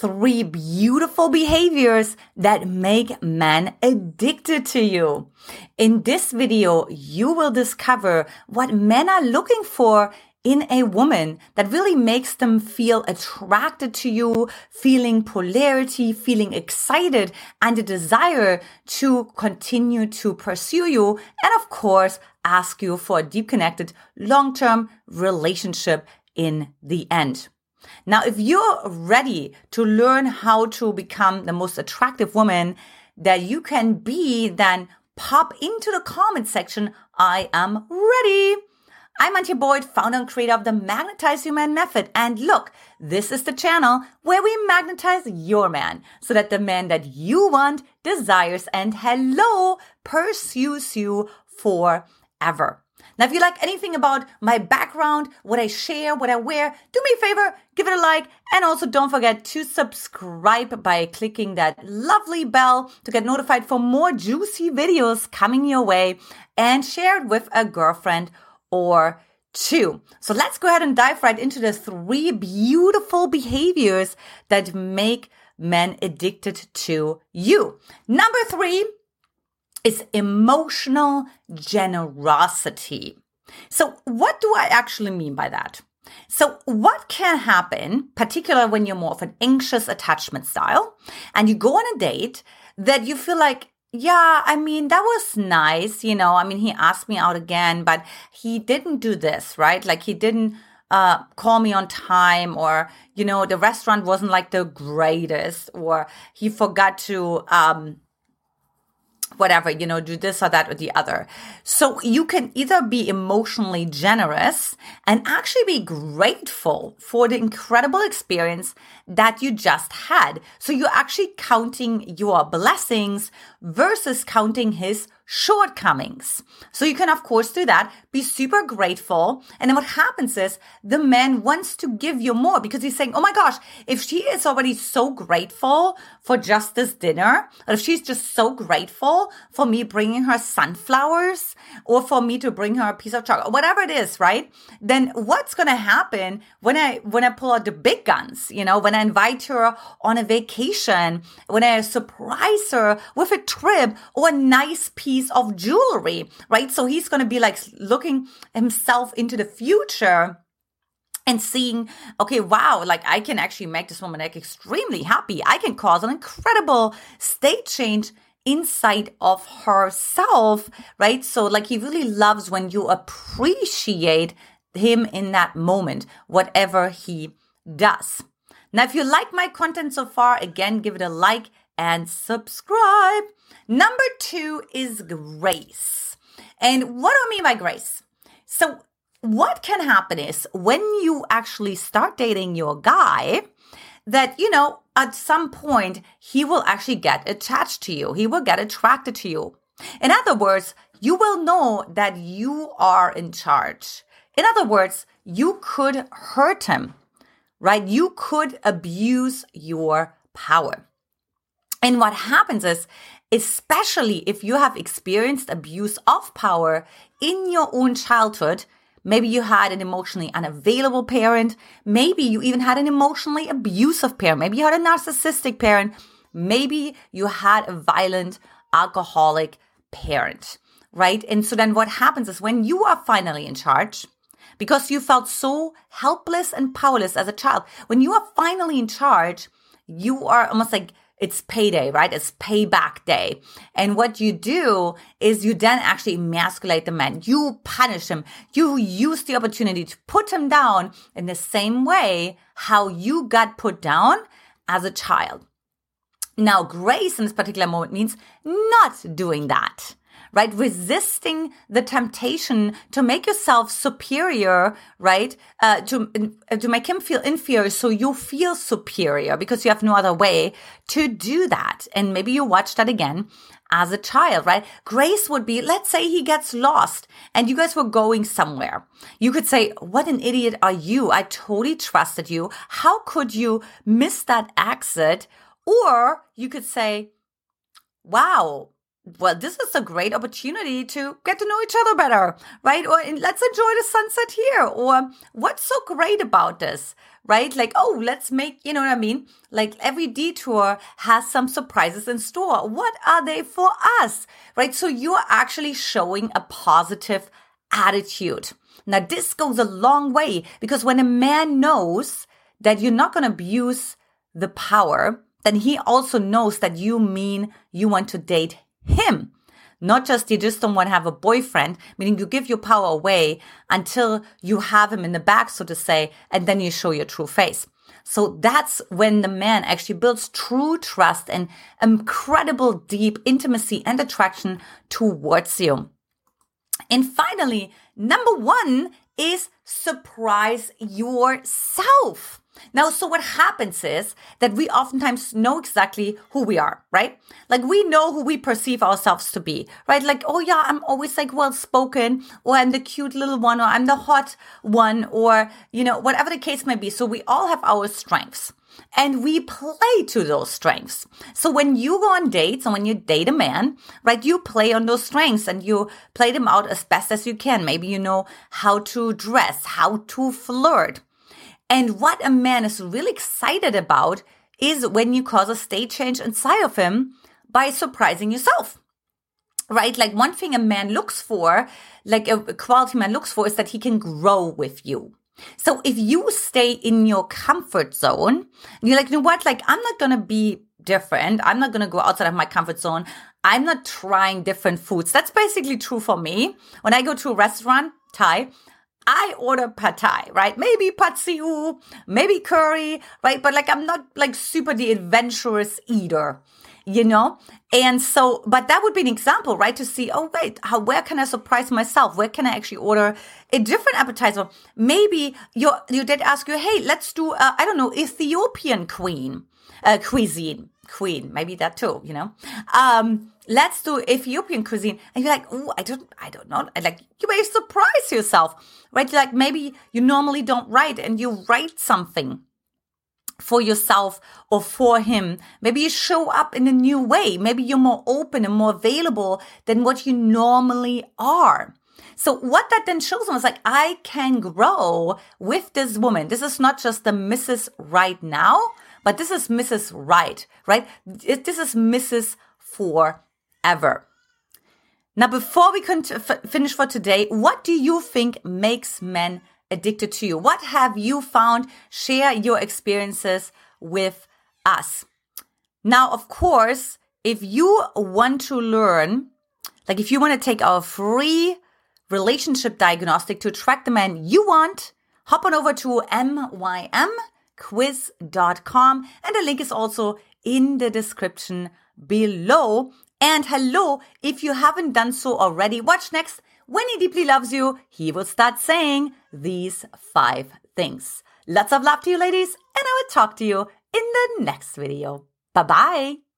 three beautiful behaviors that make men addicted to you. In this video, you will discover what men are looking for in a woman that really makes them feel attracted to you, feeling polarity, feeling excited and a desire to continue to pursue you. And of course, ask you for a deep connected long-term relationship in the end. Now, if you're ready to learn how to become the most attractive woman that you can be, then pop into the comment section. I am ready. I'm Antia Boyd, founder and creator of the Magnetize Your Man Method. And look, this is the channel where we magnetize your man so that the man that you want, desires, and hello, pursues you forever. Now, if you like anything about my background, what I share, what I wear, do me a favor, give it a like, and also don't forget to subscribe by clicking that lovely bell to get notified for more juicy videos coming your way and share it with a girlfriend or two. So let's go ahead and dive right into the three beautiful behaviors that make men addicted to you. Number three is emotional generosity. So what do I actually mean by that? So what can happen, particularly when you're more of an anxious attachment style and you go on a date that you feel like yeah, I mean, that was nice. You know, I mean, he asked me out again, but he didn't do this, right? Like he didn't uh, call me on time or, you know, the restaurant wasn't like the greatest or he forgot to, um, whatever, you know, do this or that or the other. So you can either be emotionally generous and actually be grateful for the incredible experience that you just had. So you're actually counting your blessings versus counting his shortcomings. So you can, of course, do that, be super grateful. And then what happens is the man wants to give you more because he's saying, Oh my gosh, if she is already so grateful for just this dinner, or if she's just so grateful for me bringing her sunflowers or for me to bring her a piece of chocolate, whatever it is, right? Then what's going to happen when I, when I pull out the big guns, you know, when I invite her on a vacation, when I surprise her with a trip or a nice piece piece of jewelry, right? So he's going to be like looking himself into the future and seeing, okay, wow, like I can actually make this woman like extremely happy. I can cause an incredible state change inside of herself, right? So like he really loves when you appreciate him in that moment, whatever he does. Now, if you like my content so far, again, give it a like and subscribe. Number two is grace. And what do I mean by grace? So, what can happen is when you actually start dating your guy, that, you know, at some point, he will actually get attached to you. He will get attracted to you. In other words, you will know that you are in charge. In other words, you could hurt him, right? You could abuse your power. And what happens is, especially if you have experienced abuse of power in your own childhood, maybe you had an emotionally unavailable parent, maybe you even had an emotionally abusive parent, maybe you had a narcissistic parent, maybe you had a violent alcoholic parent, right? And so then what happens is when you are finally in charge, because you felt so helpless and powerless as a child, when you are finally in charge, you are almost like it's payday, right? It's payback day. And what you do is you then actually emasculate the man. You punish him. You use the opportunity to put him down in the same way how you got put down as a child. Now, grace in this particular moment means not doing that right? Resisting the temptation to make yourself superior, right? Uh, to, uh, to make him feel inferior. So you feel superior because you have no other way to do that. And maybe you watch that again as a child, right? Grace would be, let's say he gets lost and you guys were going somewhere. You could say, what an idiot are you? I totally trusted you. How could you miss that exit? Or you could say, wow, well, this is a great opportunity to get to know each other better, right? Or let's enjoy the sunset here. Or what's so great about this, right? Like, oh, let's make, you know what I mean? Like every detour has some surprises in store. What are they for us, right? So you're actually showing a positive attitude. Now, this goes a long way because when a man knows that you're not going to abuse the power, then he also knows that you mean you want to date him. Not just you just don't want to have a boyfriend, meaning you give your power away until you have him in the back, so to say, and then you show your true face. So that's when the man actually builds true trust and incredible deep intimacy and attraction towards you. And finally, number one is surprise yourself. Now, so what happens is that we oftentimes know exactly who we are, right? Like we know who we perceive ourselves to be, right? Like, oh yeah, I'm always like well spoken, or I'm the cute little one, or I'm the hot one, or, you know, whatever the case may be. So we all have our strengths and we play to those strengths. So when you go on dates and when you date a man, right, you play on those strengths and you play them out as best as you can. Maybe you know how to dress, how to flirt and what a man is really excited about is when you cause a state change inside of him by surprising yourself. Right? Like one thing a man looks for, like a quality man looks for is that he can grow with you. So if you stay in your comfort zone, you're like, you know what? Like, I'm not going to be different. I'm not going to go outside of my comfort zone. I'm not trying different foods. That's basically true for me. When I go to a restaurant, Thai, I order pad thai, right? Maybe pad siu, maybe curry, right? But like, I'm not like super the adventurous eater, you know? And so, but that would be an example, right? To see, oh, wait, how, where can I surprise myself? Where can I actually order a different appetizer? Maybe your, your dad ask you, hey, let's do, uh, I don't know, Ethiopian queen, uh, cuisine queen, maybe that too, you know. Um, let's do Ethiopian cuisine. And you're like, oh, I don't, I don't know. And like, you may surprise yourself, right? Like maybe you normally don't write and you write something for yourself or for him. Maybe you show up in a new way. Maybe you're more open and more available than what you normally are. So what that then shows them is like, I can grow with this woman. This is not just the Mrs. Right now, but this is Mrs. Right, right? This is Mrs. Forever. Now, before we can finish for today, what do you think makes men addicted to you? What have you found? Share your experiences with us. Now, of course, if you want to learn, like if you want to take our free relationship diagnostic to attract the man you want, hop on over to MYM quiz.com. And the link is also in the description below. And hello, if you haven't done so already, watch next. When he deeply loves you, he will start saying these five things. Lots of love to you, ladies, and I will talk to you in the next video. Bye bye.